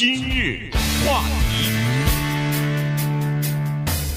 今日话题，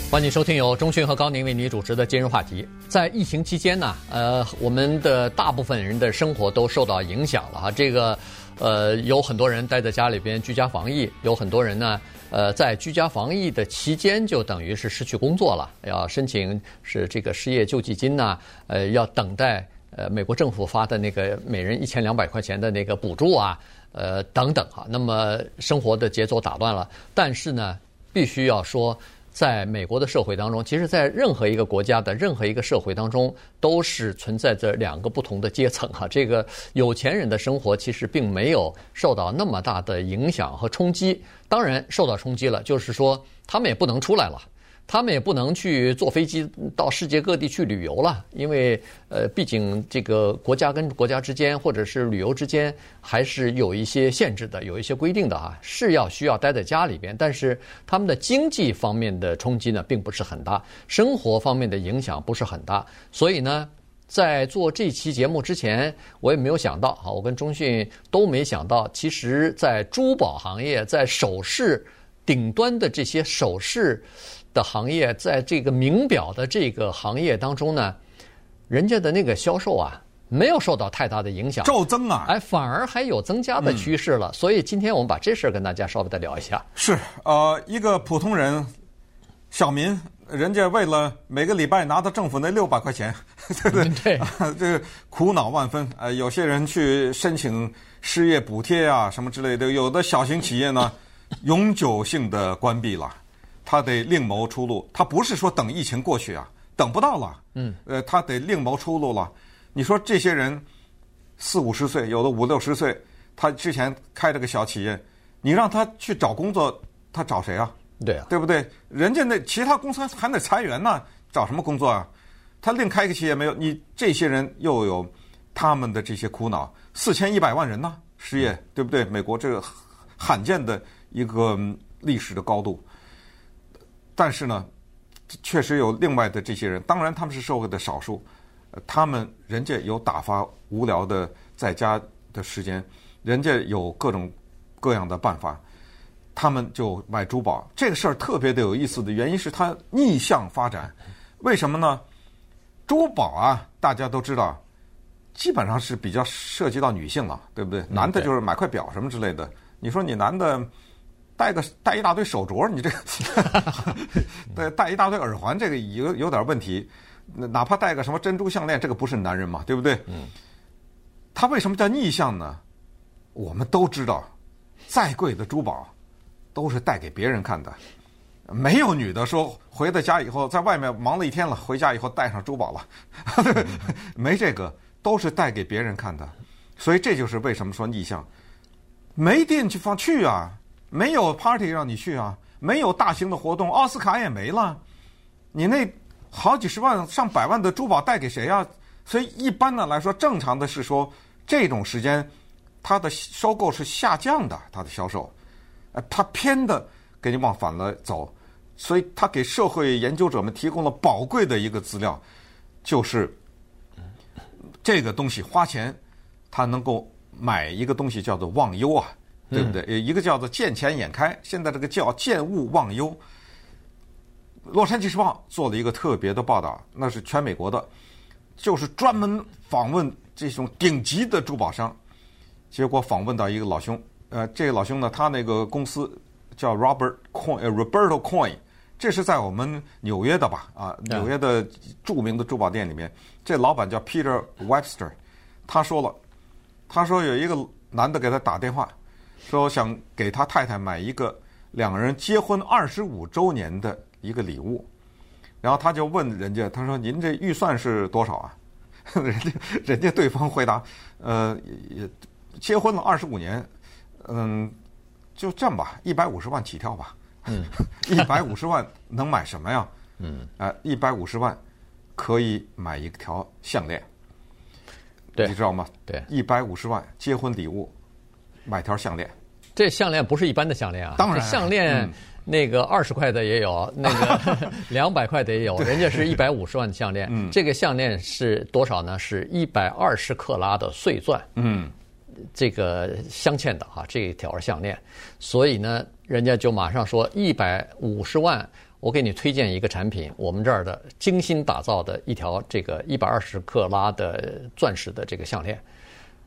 欢迎收听由钟讯和高宁为你主持的今日话题。在疫情期间呢，呃，我们的大部分人的生活都受到影响了哈。这个，呃，有很多人待在家里边居家防疫，有很多人呢，呃，在居家防疫的期间就等于是失去工作了，要申请是这个失业救济金呐，呃，要等待呃美国政府发的那个每人一千两百块钱的那个补助啊。呃，等等哈，那么生活的节奏打乱了。但是呢，必须要说，在美国的社会当中，其实，在任何一个国家的任何一个社会当中，都是存在着两个不同的阶层哈。这个有钱人的生活其实并没有受到那么大的影响和冲击，当然受到冲击了，就是说他们也不能出来了。他们也不能去坐飞机到世界各地去旅游了，因为呃，毕竟这个国家跟国家之间，或者是旅游之间，还是有一些限制的，有一些规定的啊，是要需要待在家里边。但是他们的经济方面的冲击呢，并不是很大，生活方面的影响不是很大。所以呢，在做这期节目之前，我也没有想到啊，我跟中讯都没想到，其实，在珠宝行业，在首饰顶端的这些首饰。的行业，在这个名表的这个行业当中呢，人家的那个销售啊，没有受到太大的影响，骤增啊，哎，反而还有增加的趋势了。嗯、所以今天我们把这事儿跟大家稍微的聊一下。是，呃，一个普通人，小民，人家为了每个礼拜拿到政府那六百块钱，对不对？对，这个苦恼万分。呃，有些人去申请失业补贴啊，什么之类的，有的小型企业呢，永久性的关闭了。他得另谋出路，他不是说等疫情过去啊，等不到了。嗯，呃，他得另谋出路了。你说这些人四五十岁，有的五六十岁，他之前开了个小企业，你让他去找工作，他找谁啊？对啊，对不对？人家那其他公司还得裁员呢，找什么工作啊？他另开一个企业没有？你这些人又有他们的这些苦恼，四千一百万人呢，失业，对不对？美国这个罕见的一个历史的高度。但是呢，确实有另外的这些人，当然他们是社会的少数，他们人家有打发无聊的在家的时间，人家有各种各样的办法，他们就买珠宝。这个事儿特别的有意思的原因是它逆向发展，为什么呢？珠宝啊，大家都知道，基本上是比较涉及到女性了，对不对？男的就是买块表什么之类的。你说你男的。戴个戴一大堆手镯，你这个 对戴一大堆耳环，这个有有点问题。哪怕戴个什么珍珠项链，这个不是男人嘛，对不对？嗯。他为什么叫逆向呢？我们都知道，再贵的珠宝都是戴给别人看的。没有女的说回到家以后，在外面忙了一天了，回家以后戴上珠宝了，没这个，都是戴给别人看的。所以这就是为什么说逆向，没地方去啊。没有 party 让你去啊，没有大型的活动，奥斯卡也没了，你那好几十万、上百万的珠宝带给谁啊？所以一般的来说，正常的是说这种时间，它的收购是下降的，它的销售，呃，它偏的给你往反了走，所以它给社会研究者们提供了宝贵的一个资料，就是这个东西花钱，它能够买一个东西叫做忘忧啊。对不对？一个叫做见钱眼开，现在这个叫见物忘忧。洛杉矶时报做了一个特别的报道，那是全美国的，就是专门访问这种顶级的珠宝商。结果访问到一个老兄，呃，这个老兄呢，他那个公司叫 Robert Coin，呃，Roberto Coin，这是在我们纽约的吧？啊，纽约的著名的珠宝店里面，这老板叫 Peter Webster，他说了，他说有一个男的给他打电话。说想给他太太买一个两个人结婚二十五周年的一个礼物，然后他就问人家，他说：“您这预算是多少啊？” 人家人家对方回答：“呃，也结婚了二十五年，嗯，就这样吧，一百五十万起跳吧。嗯，一百五十万能买什么呀？嗯，啊，一百五十万可以买一条项链，对，你知道吗？对，一百五十万结婚礼物。”买条项链，这项链不是一般的项链啊！当然，项链那个二十块的也有，嗯、那个 两百块的也有，人家是一百五十万的项链。嗯，这个项链是多少呢？是一百二十克拉的碎钻。嗯，这个镶嵌的啊，这一条项链，所以呢，人家就马上说一百五十万，我给你推荐一个产品，我们这儿的精心打造的一条这个一百二十克拉的钻石的这个项链。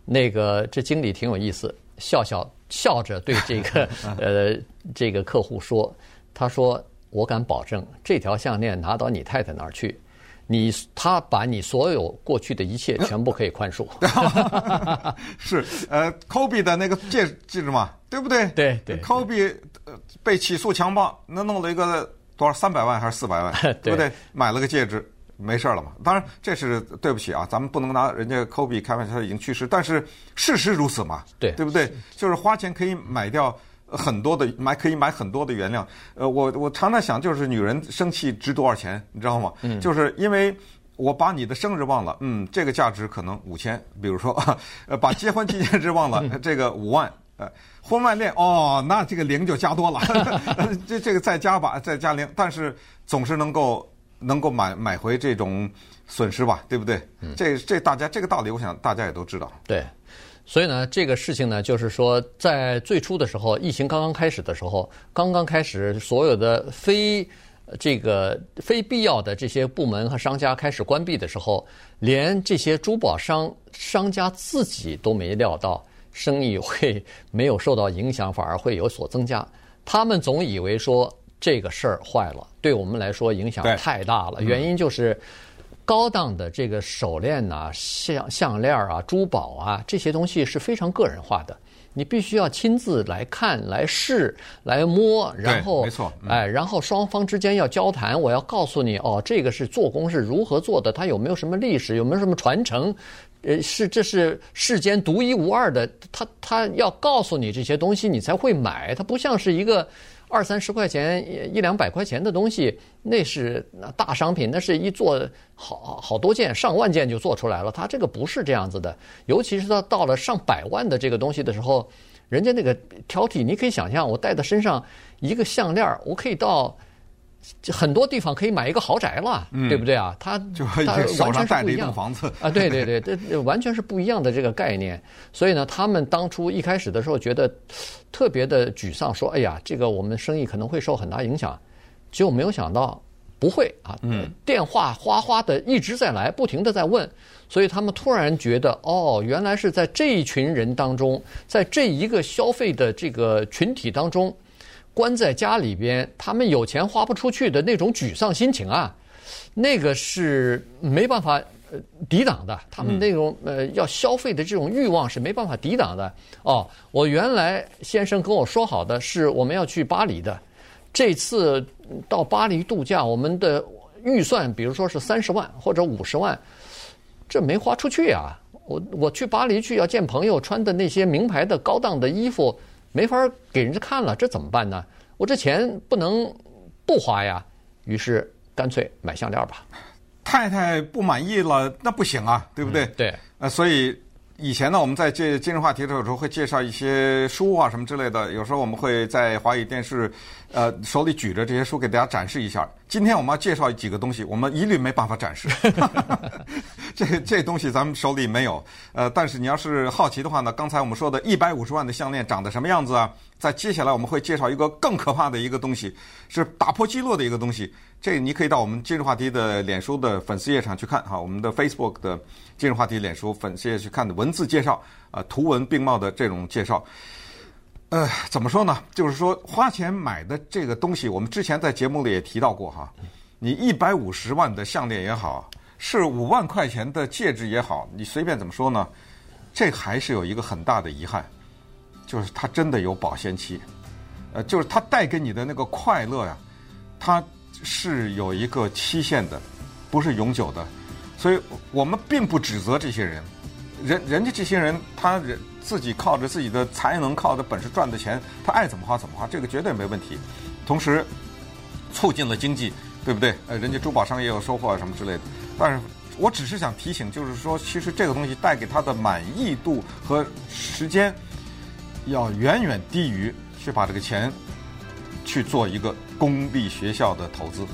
那个这经理挺有意思，笑笑笑着对这个 呃这个客户说，他说我敢保证这条项链拿到你太太那儿去。你他把你所有过去的一切 全部可以宽恕，是呃科比的那个戒指记着吗？对不对？对对。科比被起诉强暴，那弄了一个多少三百万还是四百万？对不对？买了个戒指，没事了嘛。当然这是对不起啊，咱们不能拿人家科比开玩笑，他已经去世，但是事实如此嘛。对，对不对？就是花钱可以买掉。很多的买可以买很多的原谅，呃，我我常常想，就是女人生气值多少钱，你知道吗？嗯，就是因为我把你的生日忘了，嗯，这个价值可能五千，比如说，呃，把结婚纪念日忘了，这个五万，呃，婚外恋哦，那这个零就加多了，这这个再加吧，再加零，但是总是能够能够买买回这种损失吧，对不对？嗯，这这大家这个道理，我想大家也都知道。对。所以呢，这个事情呢，就是说，在最初的时候，疫情刚刚开始的时候，刚刚开始，所有的非这个非必要的这些部门和商家开始关闭的时候，连这些珠宝商商家自己都没料到生意会没有受到影响，反而会有所增加。他们总以为说这个事儿坏了，对我们来说影响太大了，原因就是。高档的这个手链呐、啊、项项链啊、珠宝啊，这些东西是非常个人化的，你必须要亲自来看、来试、来摸，然后，没错，哎，然后双方之间要交谈，我要告诉你哦，这个是做工是如何做的，它有没有什么历史，有没有什么传承，呃，是这是世间独一无二的，他他要告诉你这些东西，你才会买，它不像是一个。二三十块钱、一两百块钱的东西，那是大商品，那是一做好好多件、上万件就做出来了。它这个不是这样子的，尤其是它到了上百万的这个东西的时候，人家那个挑剔，你可以想象，我戴在身上一个项链，我可以到。很多地方可以买一个豪宅了，嗯、对不对啊？他就手上带着一栋房子啊，对对对，这完全是不一样的这个概念。所以呢，他们当初一开始的时候觉得特别的沮丧，说：“哎呀，这个我们生意可能会受很大影响。”结果没有想到不会啊，嗯，电话哗哗的一直在来，不停的在问，所以他们突然觉得，哦，原来是在这一群人当中，在这一个消费的这个群体当中。关在家里边，他们有钱花不出去的那种沮丧心情啊，那个是没办法呃抵挡的。他们那种呃要消费的这种欲望是没办法抵挡的。哦，我原来先生跟我说好的是我们要去巴黎的，这次到巴黎度假，我们的预算比如说是三十万或者五十万，这没花出去啊。我我去巴黎去要见朋友，穿的那些名牌的高档的衣服。没法给人家看了，这怎么办呢？我这钱不能不花呀。于是干脆买项链吧。太太不满意了，那不行啊，对不对？嗯、对。呃，所以以前呢，我们在介今日话题的时候会介绍一些书啊什么之类的。有时候我们会在华语电视，呃，手里举着这些书给大家展示一下。今天我们要介绍几个东西，我们一律没办法展示。这这东西咱们手里没有，呃，但是你要是好奇的话呢，刚才我们说的一百五十万的项链长得什么样子啊？在接下来我们会介绍一个更可怕的一个东西，是打破记录的一个东西。这你可以到我们今日话题的脸书的粉丝页上去看哈，我们的 Facebook 的今日话题脸书粉丝页去看的文字介绍，啊，图文并茂的这种介绍。呃，怎么说呢？就是说花钱买的这个东西，我们之前在节目里也提到过哈。你一百五十万的项链也好，是五万块钱的戒指也好，你随便怎么说呢？这还是有一个很大的遗憾，就是它真的有保鲜期。呃，就是它带给你的那个快乐呀，它是有一个期限的，不是永久的。所以我们并不指责这些人，人人家这些人，他人。自己靠着自己的才能、靠着本事赚的钱，他爱怎么花怎么花，这个绝对没问题。同时，促进了经济，对不对？呃，人家珠宝商也有收获啊，什么之类的。但是我只是想提醒，就是说，其实这个东西带给他的满意度和时间，要远远低于去把这个钱去做一个公立学校的投资。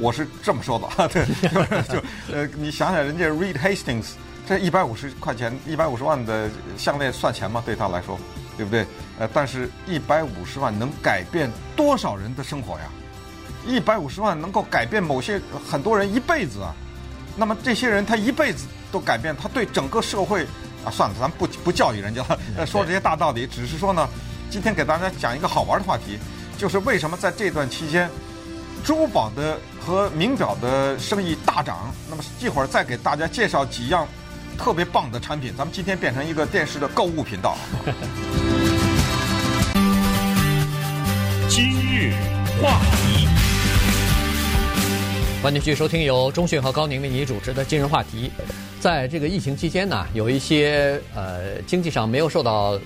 我是这么说的，对，就呃，你想想，人家 Reed Hastings。这一百五十块钱、一百五十万的项链算钱吗？对他来说，对不对？呃，但是一百五十万能改变多少人的生活呀？一百五十万能够改变某些很多人一辈子啊。那么这些人他一辈子都改变，他对整个社会啊，算了，咱们不不教育人家了，说这些大道理，只是说呢，今天给大家讲一个好玩的话题，就是为什么在这段期间，珠宝的和名表的生意大涨。那么一会儿再给大家介绍几样特别棒的产品。咱们今天变成一个电视的购物频道。今日话题。欢迎继续收听由中讯和高宁为您主持的今日话题。在这个疫情期间呢，有一些呃经济上没有受到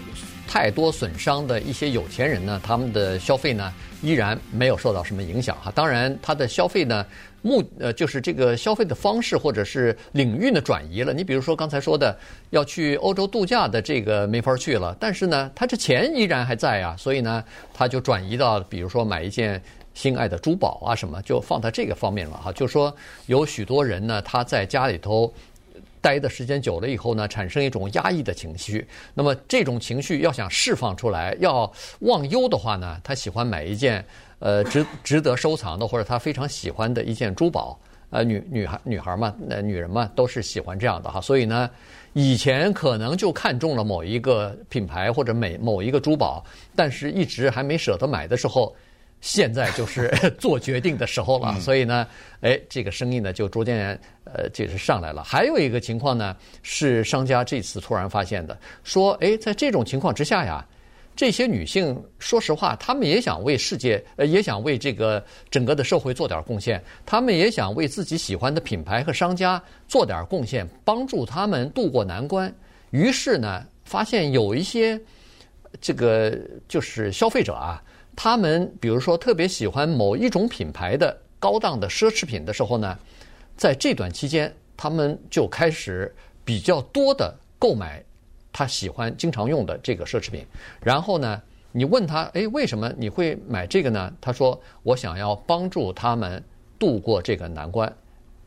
太多损伤的一些有钱人呢，他们的消费呢依然没有受到什么影响哈。当然，他的消费呢目呃就是这个消费的方式或者是领域呢转移了。你比如说刚才说的要去欧洲度假的这个没法去了，但是呢，他这钱依然还在啊，所以呢，他就转移到比如说买一件。心爱的珠宝啊，什么就放在这个方面了哈。就说有许多人呢，他在家里头待的时间久了以后呢，产生一种压抑的情绪。那么这种情绪要想释放出来，要忘忧的话呢，他喜欢买一件呃值值得收藏的，或者他非常喜欢的一件珠宝。呃，女女孩女孩嘛，呃，女人嘛，都是喜欢这样的哈。所以呢，以前可能就看中了某一个品牌或者每某一个珠宝，但是一直还没舍得买的时候。现在就是 做决定的时候了，所以呢，哎，这个生意呢就逐渐呃就是上来了。还有一个情况呢，是商家这次突然发现的，说，哎，在这种情况之下呀，这些女性说实话，她们也想为世界，呃，也想为这个整个的社会做点贡献，她们也想为自己喜欢的品牌和商家做点贡献，帮助他们渡过难关。于是呢，发现有一些这个就是消费者啊。他们比如说特别喜欢某一种品牌的高档的奢侈品的时候呢，在这段期间，他们就开始比较多的购买他喜欢经常用的这个奢侈品。然后呢，你问他，哎，为什么你会买这个呢？他说，我想要帮助他们度过这个难关。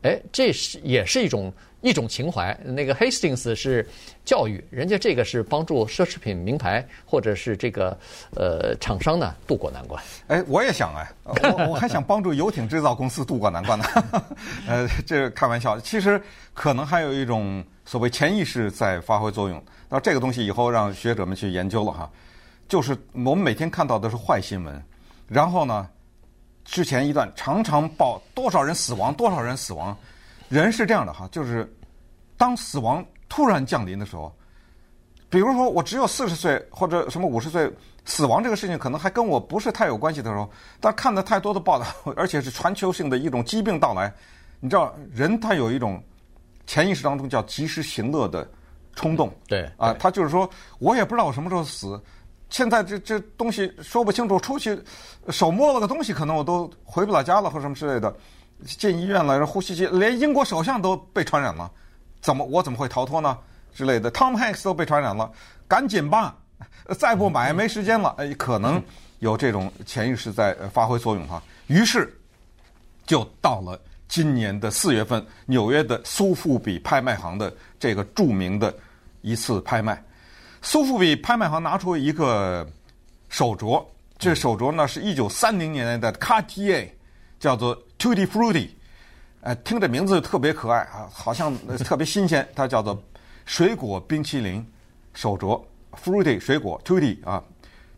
哎，这是也是一种。一种情怀，那个 Hastings 是教育，人家这个是帮助奢侈品名牌或者是这个呃厂商呢渡过难关。哎，我也想哎，我我还想帮助游艇制造公司渡过难关呢。呃，这开玩笑，其实可能还有一种所谓潜意识在发挥作用。那这个东西以后让学者们去研究了哈。就是我们每天看到的是坏新闻，然后呢，之前一段常常报多少人死亡，多少人死亡。人是这样的哈，就是当死亡突然降临的时候，比如说我只有四十岁或者什么五十岁，死亡这个事情可能还跟我不是太有关系的时候，但看的太多的报道，而且是全球性的一种疾病到来，你知道人他有一种潜意识当中叫及时行乐的冲动，对啊，他就是说我也不知道我什么时候死，现在这这东西说不清楚，出去手摸了个东西，可能我都回不了家了或什么之类的。进医院了，呼吸机，连英国首相都被传染了，怎么我怎么会逃脱呢？之类的，Tom Hanks 都被传染了，赶紧吧，再不买没时间了。哎，可能有这种潜意识在发挥作用哈。于是就到了今年的四月份，纽约的苏富比拍卖行的这个著名的一次拍卖。苏富比拍卖行拿出一个手镯，这手镯呢是一九三零年代的 Cartier，叫做。Tutti Frutti，呃，听着名字特别可爱啊，好像特别新鲜。它叫做水果冰淇淋手镯，Fruity 水果，Tutti 啊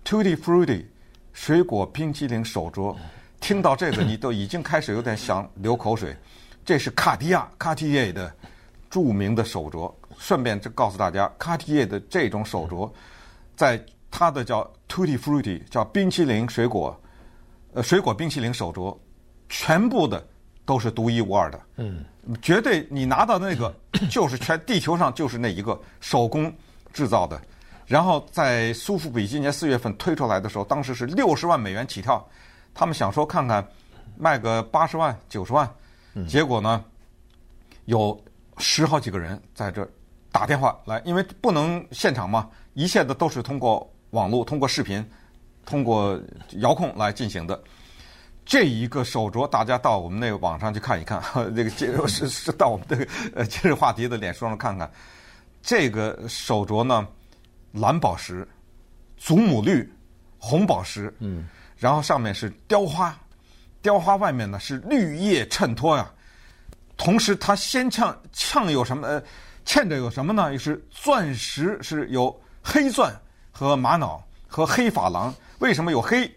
，Tutti Frutti 水果冰淇淋手镯。听到这个，你都已经开始有点想流口水。这是卡地亚卡地亚的著名的手镯。顺便就告诉大家，卡地亚的这种手镯，在它的叫 Tutti Frutti 叫冰淇淋水果，呃，水果冰淇淋手镯。全部的都是独一无二的，嗯，绝对你拿到那个 就是全地球上就是那一个手工制造的，然后在苏富比今年四月份推出来的时候，当时是六十万美元起跳，他们想说看看卖个八十万九十万，结果呢有十好几个人在这打电话来，因为不能现场嘛，一切的都是通过网络、通过视频、通过遥控来进行的。这一个手镯，大家到我们那个网上去看一看，这个今是是到我们这个呃今日话题的脸书上看看，这个手镯呢，蓝宝石、祖母绿、红宝石，嗯，然后上面是雕花，雕花外面呢是绿叶衬托呀。同时，它镶嵌嵌有什么？呃，嵌着有什么呢？就是钻石，是有黑钻和玛瑙和黑珐琅。为什么有黑？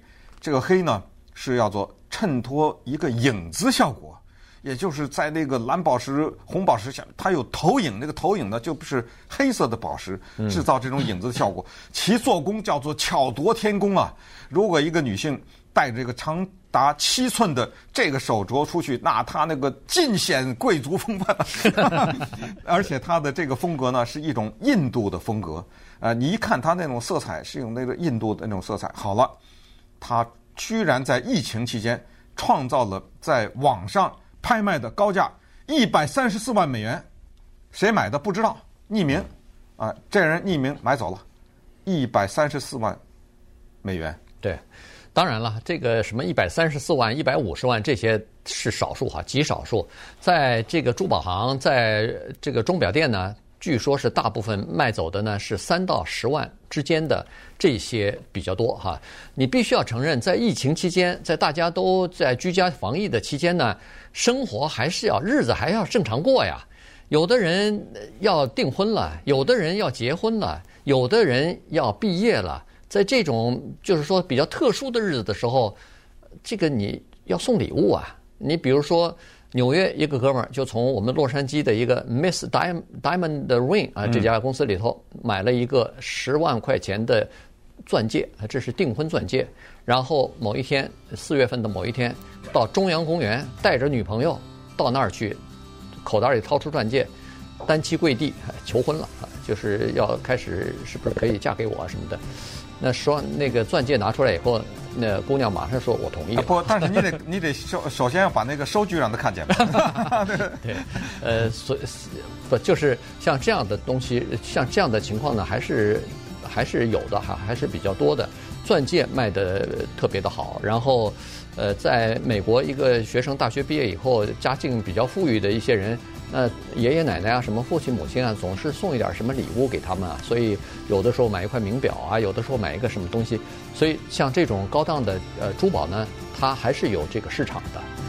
这个黑呢，是要做衬托一个影子效果，也就是在那个蓝宝石、红宝石下，它有投影。那个投影呢，就不是黑色的宝石，制造这种影子的效果。其做工叫做巧夺天工啊！如果一个女性戴着这个长达七寸的这个手镯出去，那他那个尽显贵族风范，而且他的这个风格呢是一种印度的风格。呃，你一看他那种色彩是用那个印度的那种色彩。好了，他居然在疫情期间创造了在网上拍卖的高价一百三十四万美元，谁买的不知道，匿名啊，这人匿名买走了，一百三十四万美元。对。当然了，这个什么一百三十四万、一百五十万这些是少数哈，极少数。在这个珠宝行，在这个钟表店呢，据说是大部分卖走的呢是三到十万之间的这些比较多哈。你必须要承认，在疫情期间，在大家都在居家防疫的期间呢，生活还是要日子还要正常过呀。有的人要订婚了，有的人要结婚了，有的人要毕业了。在这种就是说比较特殊的日子的时候，这个你要送礼物啊。你比如说纽约一个哥们儿就从我们洛杉矶的一个 Miss Diamond Ring 啊这家公司里头买了一个十万块钱的钻戒，这是订婚钻戒。然后某一天四月份的某一天，到中央公园带着女朋友到那儿去，口袋里掏出钻戒，单膝跪地求婚了啊，就是要开始是不是可以嫁给我什么的。那说那个钻戒拿出来以后，那姑娘马上说：“我同意。”不，但是你得你得首首先要把那个收据让他看见。对，呃，所不就是像这样的东西，像这样的情况呢，还是还是有的，还还是比较多的。钻戒卖的特别的好，然后，呃，在美国一个学生大学毕业以后，家境比较富裕的一些人。那爷爷奶奶啊，什么父亲母亲啊，总是送一点什么礼物给他们啊，所以有的时候买一块名表啊，有的时候买一个什么东西，所以像这种高档的呃珠宝呢，它还是有这个市场的。